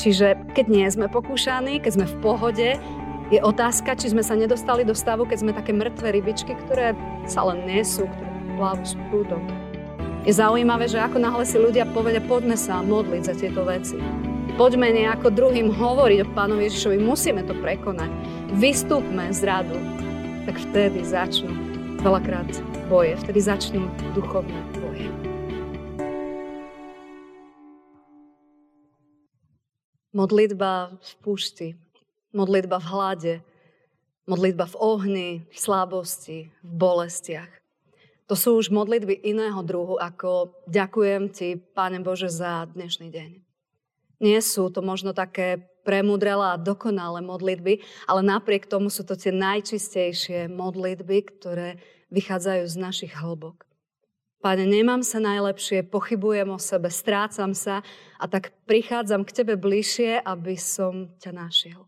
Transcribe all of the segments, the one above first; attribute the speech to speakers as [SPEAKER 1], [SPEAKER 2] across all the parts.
[SPEAKER 1] Čiže keď nie sme pokúšaní, keď sme v pohode, je otázka, či sme sa nedostali do stavu, keď sme také mŕtve rybičky, ktoré sa len nesú, ktoré plávu s prúdom. Je zaujímavé, že ako náhle si ľudia povedia, poďme sa modliť za tieto veci. Poďme nejako druhým hovoriť o Pánovi Ježišovi, musíme to prekonať. Vystúpme z radu. Tak vtedy začnú veľakrát boje, vtedy začnú duchovné Modlitba v púšti, modlitba v hlade, modlitba v ohni, v slábosti, v bolestiach. To sú už modlitby iného druhu, ako ďakujem ti, Páne Bože, za dnešný deň. Nie sú to možno také premudrelé a dokonalé modlitby, ale napriek tomu sú to tie najčistejšie modlitby, ktoré vychádzajú z našich hlbok. Pane, nemám sa najlepšie, pochybujem o sebe, strácam sa a tak prichádzam k Tebe bližšie, aby som ťa našiel.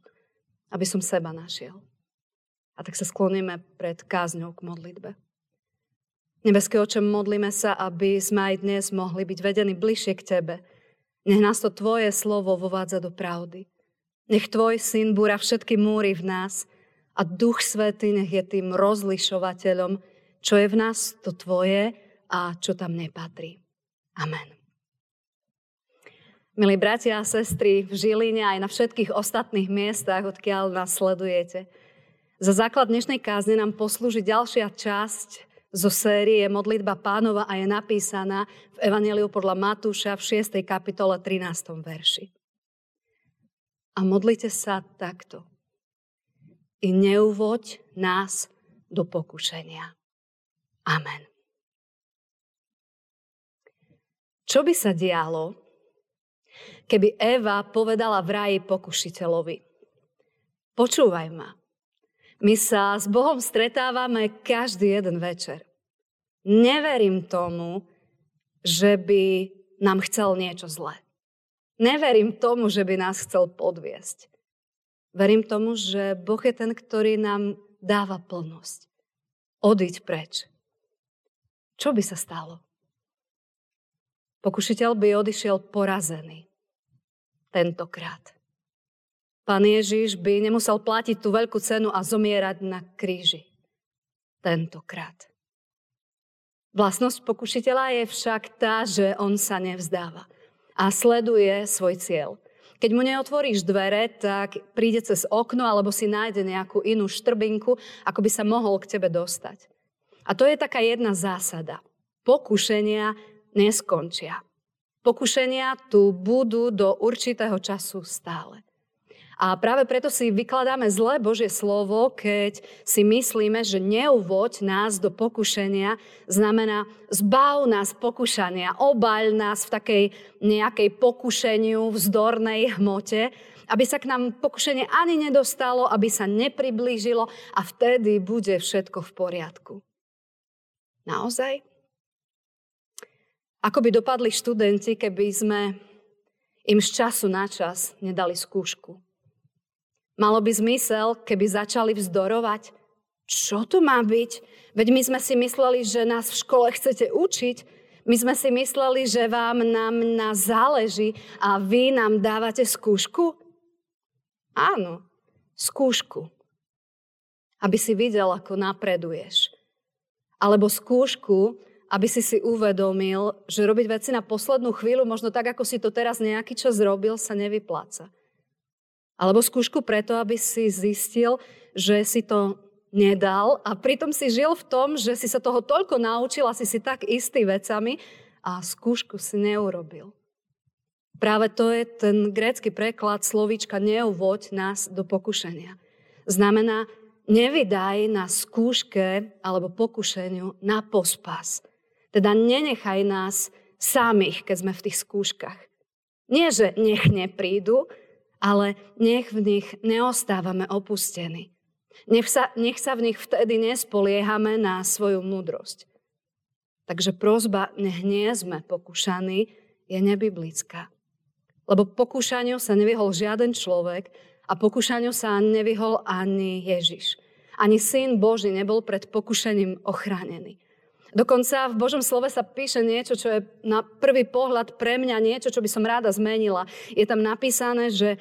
[SPEAKER 1] Aby som seba našiel. A tak sa skloníme pred kázňou k modlitbe. Nebeské oče, modlíme sa, aby sme aj dnes mohli byť vedení bližšie k Tebe. Nech nás to Tvoje slovo vovádza do pravdy. Nech Tvoj syn búra všetky múry v nás a Duch Svetý nech je tým rozlišovateľom, čo je v nás to Tvoje a čo tam nepatrí. Amen. Milí bratia a sestry v Žiline aj na všetkých ostatných miestach, odkiaľ nás sledujete. Za základ dnešnej kázne nám poslúži ďalšia časť zo série Modlitba pánova a je napísaná v Evangeliu podľa Matúša v 6. kapitole 13. verši. A modlite sa takto. I neuvoď nás do pokušenia. Amen. Čo by sa dialo, keby Eva povedala v raji pokušiteľovi? Počúvaj ma, my sa s Bohom stretávame každý jeden večer. Neverím tomu, že by nám chcel niečo zlé. Neverím tomu, že by nás chcel podviesť. Verím tomu, že Boh je ten, ktorý nám dáva plnosť. Odiť preč. Čo by sa stalo? Pokušiteľ by odišiel porazený. Tentokrát. Pán Ježiš by nemusel platiť tú veľkú cenu a zomierať na kríži. Tentokrát. Vlastnosť pokušiteľa je však tá, že on sa nevzdáva a sleduje svoj cieľ. Keď mu neotvoríš dvere, tak príde cez okno alebo si nájde nejakú inú štrbinku, ako by sa mohol k tebe dostať. A to je taká jedna zásada. Pokušenia neskončia. Pokušenia tu budú do určitého času stále. A práve preto si vykladáme zlé Božie slovo, keď si myslíme, že neuvoď nás do pokušenia znamená zbav nás pokušania, obaľ nás v takej nejakej pokušeniu, vzdornej hmote, aby sa k nám pokušenie ani nedostalo, aby sa nepriblížilo a vtedy bude všetko v poriadku. Naozaj? Ako by dopadli študenti, keby sme im z času na čas nedali skúšku? Malo by zmysel, keby začali vzdorovať. Čo to má byť? Veď my sme si mysleli, že nás v škole chcete učiť. My sme si mysleli, že vám nám nás záleží a vy nám dávate skúšku? Áno, skúšku. Aby si videl, ako napreduješ. Alebo skúšku, aby si si uvedomil, že robiť veci na poslednú chvíľu, možno tak, ako si to teraz nejaký čas robil, sa nevypláca. Alebo skúšku preto, aby si zistil, že si to nedal a pritom si žil v tom, že si sa toho toľko naučil a si si tak istý vecami a skúšku si neurobil. Práve to je ten grécky preklad slovíčka neuvoď nás do pokušenia. Znamená, nevydaj na skúške alebo pokušeniu na pospas. Teda nenechaj nás samých, keď sme v tých skúškach. Nie, že nech neprídu, ale nech v nich neostávame opustení. Nech sa, nech sa v nich vtedy nespoliehame na svoju múdrosť. Takže prozba, nech nie sme pokúšaní, je nebiblická. Lebo pokúšaniu sa nevyhol žiaden človek a pokúšaniu sa nevyhol ani Ježiš. Ani Syn Boží nebol pred pokušením ochránený. Dokonca v Božom slove sa píše niečo, čo je na prvý pohľad pre mňa niečo, čo by som ráda zmenila. Je tam napísané, že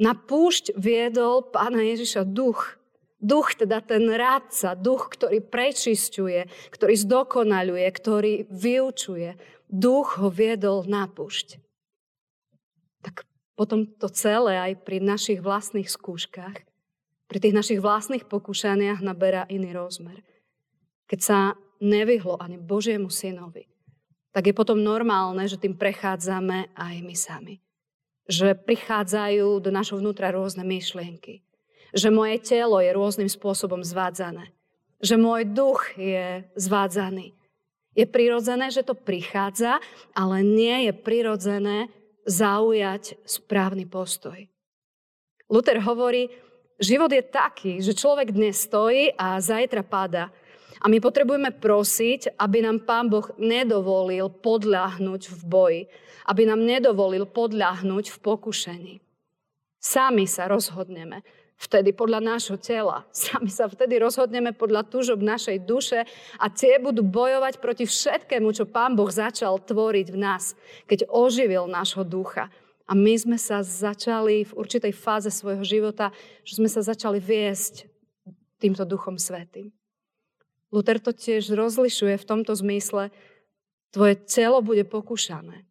[SPEAKER 1] na púšť viedol pána Ježiša duch. Duch, teda ten rádca, duch, ktorý prečisťuje, ktorý zdokonaľuje, ktorý vyučuje. Duch ho viedol na púšť. Tak potom to celé aj pri našich vlastných skúškach, pri tých našich vlastných pokúšaniach naberá iný rozmer. Keď sa nevyhlo ani Božiemu synovi, tak je potom normálne, že tým prechádzame aj my sami. Že prichádzajú do našho vnútra rôzne myšlienky. Že moje telo je rôznym spôsobom zvádzané. Že môj duch je zvádzaný. Je prirodzené, že to prichádza, ale nie je prirodzené zaujať správny postoj. Luther hovorí, život je taký, že človek dnes stojí a zajtra pada. A my potrebujeme prosiť, aby nám Pán Boh nedovolil podľahnuť v boji, aby nám nedovolil podľahnuť v pokušení. Sami sa rozhodneme vtedy podľa nášho tela. Sami sa vtedy rozhodneme podľa túžob našej duše a tie budú bojovať proti všetkému, čo Pán Boh začal tvoriť v nás, keď oživil nášho ducha. A my sme sa začali v určitej fáze svojho života, že sme sa začali viesť týmto duchom svetým. Luther to tiež rozlišuje v tomto zmysle. Tvoje telo bude pokúšané.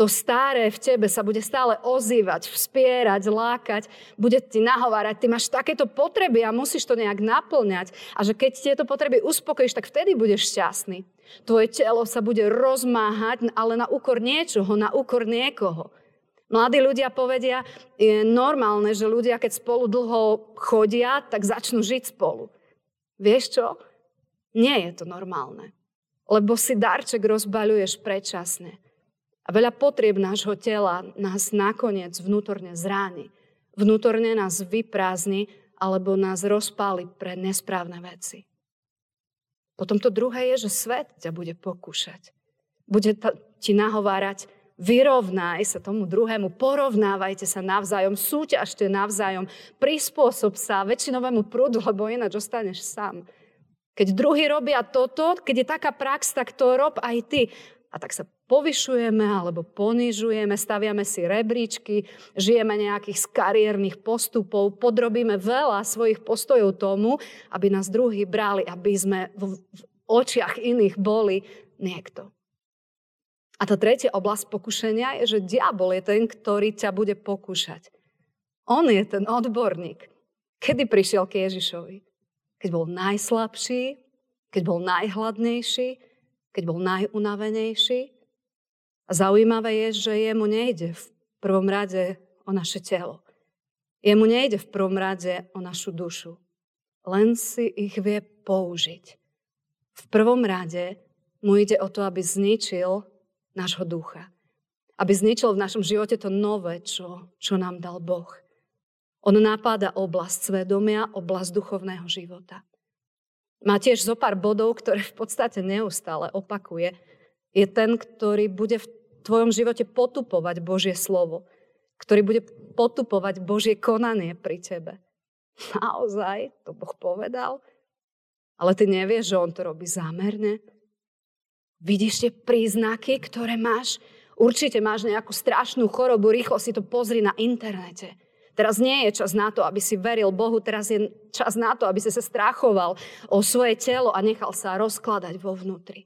[SPEAKER 1] To staré v tebe sa bude stále ozývať, vspierať, lákať, bude ti nahovárať, ty máš takéto potreby a musíš to nejak naplňať. A že keď tieto potreby uspokojíš, tak vtedy budeš šťastný. Tvoje telo sa bude rozmáhať, ale na úkor niečoho, na úkor niekoho. Mladí ľudia povedia, je normálne, že ľudia, keď spolu dlho chodia, tak začnú žiť spolu. Vieš čo? Nie je to normálne. Lebo si darček rozbaľuješ predčasne. A veľa potrieb nášho tela nás nakoniec vnútorne zráni. Vnútorne nás vyprázdni alebo nás rozpáli pre nesprávne veci. Potom to druhé je, že svet ťa bude pokúšať. Bude ti nahovárať, vyrovnaj sa tomu druhému, porovnávajte sa navzájom, súťažte navzájom, prispôsob sa väčšinovému prúdu, lebo ináč ostaneš sám. Keď druhí robia toto, keď je taká prax, tak to rob aj ty. A tak sa povyšujeme alebo ponižujeme, staviame si rebríčky, žijeme nejakých z kariérnych postupov, podrobíme veľa svojich postojov tomu, aby nás druhí brali, aby sme v očiach iných boli niekto. A tá tretia oblasť pokušenia je, že diabol je ten, ktorý ťa bude pokúšať. On je ten odborník. Kedy prišiel k Ježišovi? Keď bol najslabší, keď bol najhladnejší, keď bol najunavenejší. A zaujímavé je, že jemu nejde v prvom rade o naše telo. Jemu nejde v prvom rade o našu dušu. Len si ich vie použiť. V prvom rade mu ide o to, aby zničil nášho ducha. Aby zničil v našom živote to nové, čo, čo nám dal Boh. On napáda oblasť svedomia, oblasť duchovného života. Má tiež zo pár bodov, ktoré v podstate neustále opakuje. Je ten, ktorý bude v tvojom živote potupovať Božie slovo, ktorý bude potupovať Božie konanie pri tebe. Naozaj, to Boh povedal, ale ty nevieš, že On to robí zámerne. Vidíš tie príznaky, ktoré máš? Určite máš nejakú strašnú chorobu, rýchlo si to pozri na internete. Teraz nie je čas na to, aby si veril Bohu, teraz je čas na to, aby si sa strachoval o svoje telo a nechal sa rozkladať vo vnútri.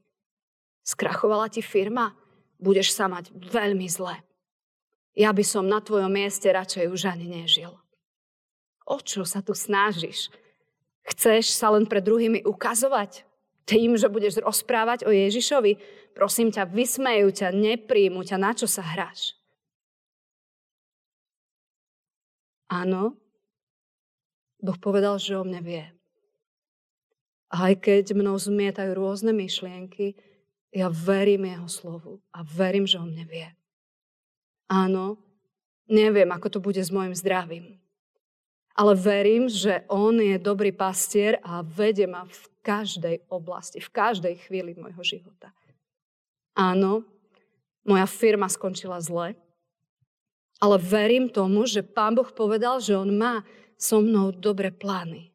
[SPEAKER 1] Skrachovala ti firma? Budeš sa mať veľmi zle. Ja by som na tvojom mieste radšej už ani nežil. O čo sa tu snažíš? Chceš sa len pred druhými ukazovať? Tým, že budeš rozprávať o Ježišovi? Prosím ťa, vysmejú ťa, nepríjmu ťa, na čo sa hráš? Áno, Boh povedal, že o mne vie. A aj keď mnou zmietajú rôzne myšlienky, ja verím jeho slovu a verím, že o mne vie. Áno, neviem, ako to bude s môjim zdravím. Ale verím, že on je dobrý pastier a vedie ma v každej oblasti, v každej chvíli môjho života. Áno, moja firma skončila zle, ale verím tomu, že Pán Boh povedal, že On má so mnou dobré plány.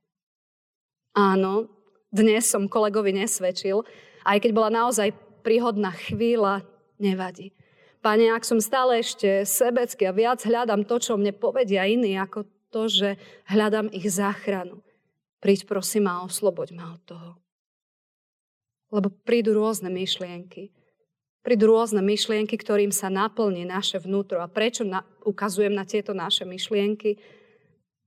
[SPEAKER 1] Áno, dnes som kolegovi nesvedčil, Aj keď bola naozaj príhodná chvíľa, nevadí. Pane, ak som stále ešte sebecký a viac hľadám to, čo mne povedia iní, ako to, že hľadám ich záchranu. Príď prosím a osloboď ma od toho. Lebo prídu rôzne myšlienky. Prídu rôzne myšlienky, ktorým sa naplní naše vnútro. A prečo na, ukazujem na tieto naše myšlienky?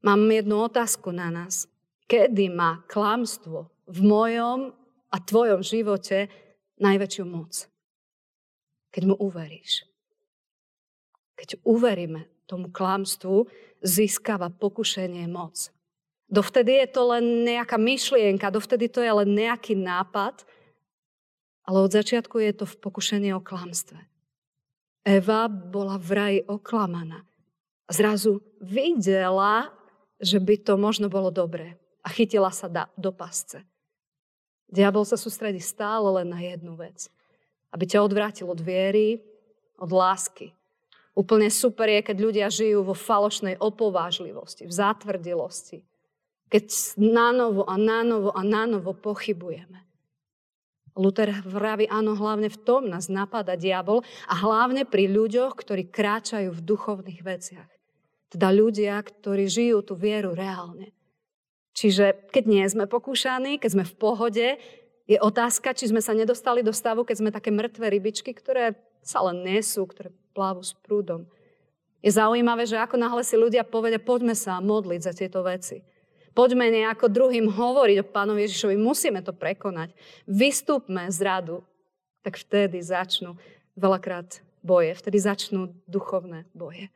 [SPEAKER 1] Mám jednu otázku na nás. Kedy má klamstvo v mojom a tvojom živote najväčšiu moc? keď mu uveríš. Keď uveríme tomu klamstvu, získava pokušenie moc. Dovtedy je to len nejaká myšlienka, dovtedy to je len nejaký nápad, ale od začiatku je to v pokušení o klamstve. Eva bola v raji oklamaná. A zrazu videla, že by to možno bolo dobré. A chytila sa do pasce. Diabol sa sústredí stále len na jednu vec aby ťa odvrátil od viery, od lásky. Úplne super je, keď ľudia žijú vo falošnej opovážlivosti, v zatvrdilosti. Keď nánovo a nánovo a nánovo pochybujeme. Luther vraví, áno, hlavne v tom nás napadá diabol a hlavne pri ľuďoch, ktorí kráčajú v duchovných veciach. Teda ľudia, ktorí žijú tú vieru reálne. Čiže keď nie sme pokúšaní, keď sme v pohode, je otázka, či sme sa nedostali do stavu, keď sme také mŕtve rybičky, ktoré sa len nesú, ktoré plávu s prúdom. Je zaujímavé, že ako náhle si ľudia povedia, poďme sa modliť za tieto veci. Poďme nejako druhým hovoriť o pánovi Ježišovi, musíme to prekonať. Vystúpme z radu. Tak vtedy začnú veľakrát boje, vtedy začnú duchovné boje.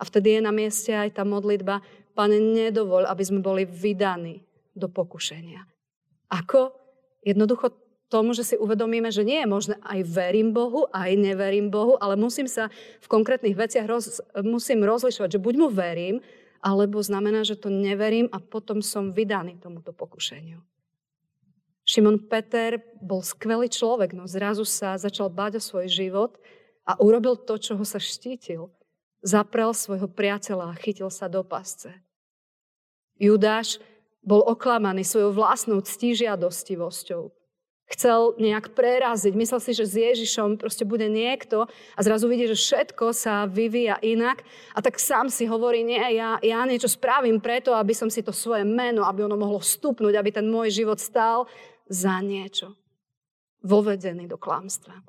[SPEAKER 1] A vtedy je na mieste aj tá modlitba, Pane, nedovol, aby sme boli vydaní do pokušenia. Ako? Jednoducho tomu, že si uvedomíme, že nie je možné aj verím Bohu, aj neverím Bohu, ale musím sa v konkrétnych veciach roz, musím rozlišovať, že buď mu verím, alebo znamená, že to neverím a potom som vydaný tomuto pokušeniu. Šimon Peter bol skvelý človek, no zrazu sa začal báť o svoj život a urobil to, čo ho sa štítil. Zaprel svojho priateľa a chytil sa do pasce. Judáš bol oklamaný svojou vlastnou ctížiadostivosťou. Chcel nejak preraziť. Myslel si, že s Ježišom proste bude niekto a zrazu vidí, že všetko sa vyvíja inak a tak sám si hovorí, nie, ja, ja niečo spravím preto, aby som si to svoje meno, aby ono mohlo vstupnúť, aby ten môj život stál za niečo. Vovedený do klamstva.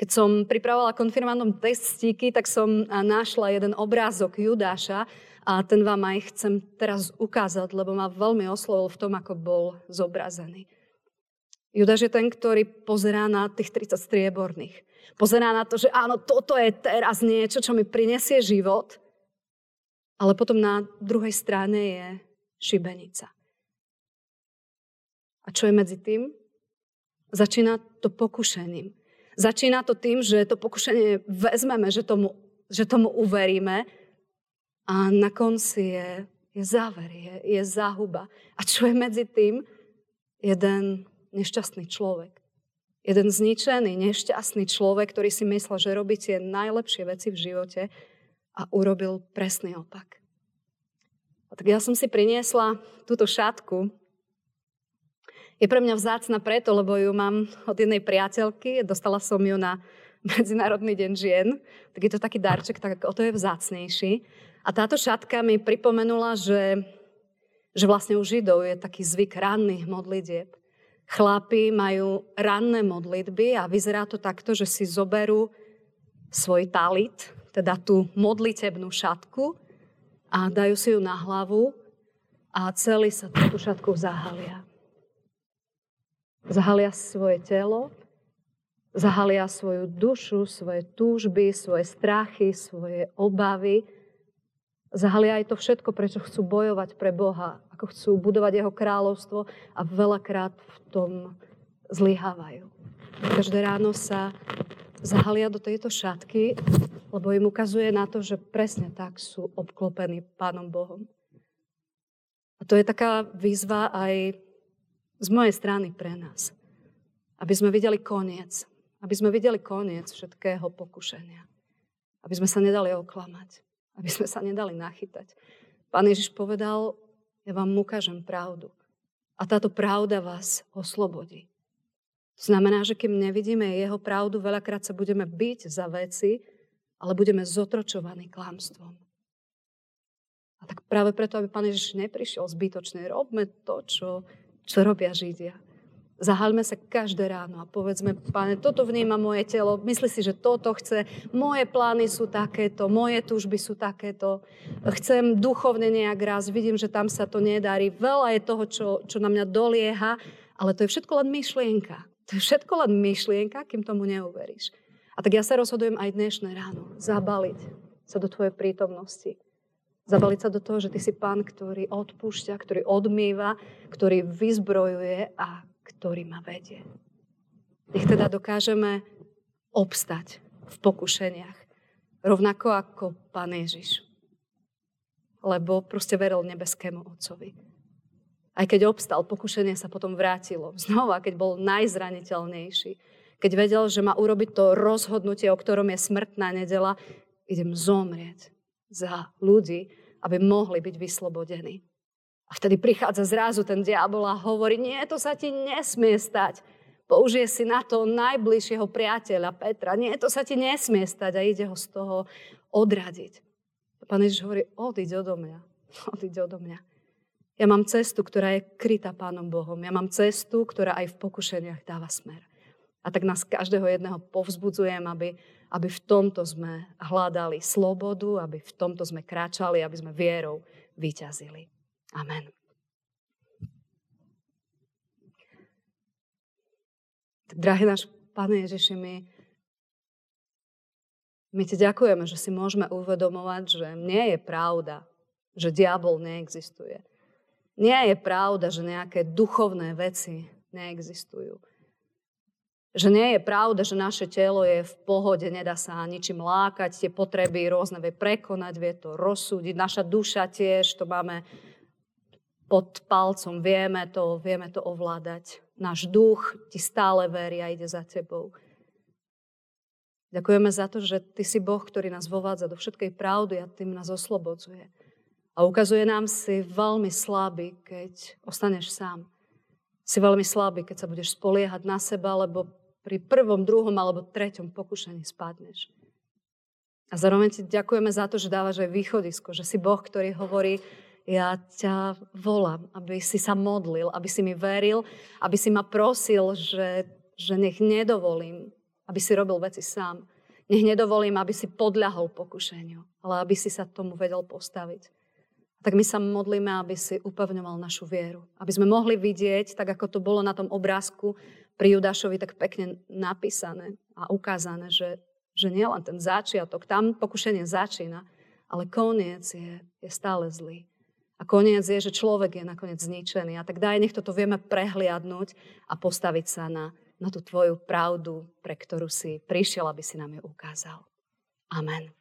[SPEAKER 1] Keď som pripravovala konfirmandom testíky, tak som našla jeden obrázok Judáša, a ten vám aj chcem teraz ukázať, lebo ma veľmi oslovil v tom, ako bol zobrazený. Judáš je ten, ktorý pozerá na tých 30 strieborných. Pozerá na to, že áno, toto je teraz niečo, čo mi prinesie život, ale potom na druhej strane je šibenica. A čo je medzi tým? Začína to pokušením. Začína to tým, že to pokušenie vezmeme, že tomu, že tomu uveríme a na konci je, je záver, je, je záhuba. A čo je medzi tým? Jeden nešťastný človek. Jeden zničený, nešťastný človek, ktorý si myslel, že robí tie najlepšie veci v živote a urobil presný opak. A tak ja som si priniesla túto šatku. Je pre mňa vzácna preto, lebo ju mám od jednej priateľky. Dostala som ju na Medzinárodný deň žien. Tak je to taký darček, tak o to je vzácnejší. A táto šatka mi pripomenula, že, že vlastne u Židov je taký zvyk ranných modlitieb. Chlapi majú ranné modlitby a vyzerá to takto, že si zoberú svoj talit, teda tú modlitebnú šatku a dajú si ju na hlavu a celý sa tú šatku zahalia. Zahalia svoje telo, zahalia svoju dušu, svoje túžby, svoje strachy, svoje obavy, Zahalia aj to všetko, prečo chcú bojovať pre Boha, ako chcú budovať Jeho kráľovstvo a veľakrát v tom zlyhávajú. Každé ráno sa zahalia do tejto šatky, lebo im ukazuje na to, že presne tak sú obklopení Pánom Bohom. A to je taká výzva aj z mojej strany pre nás. Aby sme videli koniec. Aby sme videli koniec všetkého pokušenia. Aby sme sa nedali oklamať aby sme sa nedali nachytať. Pán Ježiš povedal, ja vám ukážem pravdu. A táto pravda vás oslobodí. To znamená, že kým nevidíme jeho pravdu, veľakrát sa budeme byť za veci, ale budeme zotročovaní klamstvom. A tak práve preto, aby Pán Ježiš neprišiel zbytočne, robme to, čo, čo robia Židia. Zahaľme sa každé ráno a povedzme, páne, toto vníma moje telo, myslí si, že toto chce, moje plány sú takéto, moje túžby sú takéto, chcem duchovne nejak raz, vidím, že tam sa to nedarí, veľa je toho, čo, čo na mňa dolieha, ale to je všetko len myšlienka. To je všetko len myšlienka, kým tomu neuveríš. A tak ja sa rozhodujem aj dnešné ráno. Zabaliť sa do tvojej prítomnosti. Zabaliť sa do toho, že ty si pán, ktorý odpúšťa, ktorý odmýva, ktorý vyzbrojuje a ktorý ma vedie. Nech teda dokážeme obstať v pokušeniach. Rovnako ako Pán Ježiš. Lebo proste veril nebeskému Otcovi. Aj keď obstal, pokušenie sa potom vrátilo. Znova, keď bol najzraniteľnejší. Keď vedel, že má urobiť to rozhodnutie, o ktorom je smrtná nedela, idem zomrieť za ľudí, aby mohli byť vyslobodení. A vtedy prichádza zrazu ten diabol a hovorí, nie, to sa ti nesmie stať. Použije si na to najbližšieho priateľa Petra. Nie, to sa ti nesmie stať a ide ho z toho odradiť. Pán Ježiš hovorí, odiď odo mňa. Odiď odo mňa. Ja mám cestu, ktorá je krytá Pánom Bohom. Ja mám cestu, ktorá aj v pokušeniach dáva smer. A tak nás každého jedného povzbudzujem, aby, aby v tomto sme hľadali slobodu, aby v tomto sme kráčali, aby sme vierou vyťazili. Amen. Drahý náš Pane Ježiši, my, my ti ďakujeme, že si môžeme uvedomovať, že nie je pravda, že diabol neexistuje. Nie je pravda, že nejaké duchovné veci neexistujú. Že nie je pravda, že naše telo je v pohode, nedá sa ničím lákať, tie potreby rôzne vie prekonať, vie to rozsúdiť. Naša duša tiež, to máme pod palcom, vieme to, vieme to ovládať. Náš duch ti stále verí a ide za tebou. Ďakujeme za to, že Ty si Boh, ktorý nás vovádza do všetkej pravdy a tým nás oslobodzuje. A ukazuje nám si veľmi slabý, keď ostaneš sám. Si veľmi slabý, keď sa budeš spoliehať na seba, lebo pri prvom, druhom alebo treťom pokušení spadneš. A zároveň ti ďakujeme za to, že dávaš aj východisko, že si Boh, ktorý hovorí, ja ťa volám, aby si sa modlil, aby si mi veril, aby si ma prosil, že, že nech nedovolím, aby si robil veci sám. Nech nedovolím, aby si podľahol pokušeniu, ale aby si sa tomu vedel postaviť. Tak my sa modlíme, aby si upevňoval našu vieru. Aby sme mohli vidieť, tak ako to bolo na tom obrázku pri Judášovi tak pekne napísané a ukázané, že, že nie len ten začiatok, tam pokušenie začína, ale koniec je, je stále zlý. A koniec je, že človek je nakoniec zničený. A tak daj, nech toto vieme prehliadnúť a postaviť sa na, na tú tvoju pravdu, pre ktorú si prišiel, aby si nám ju ukázal. Amen.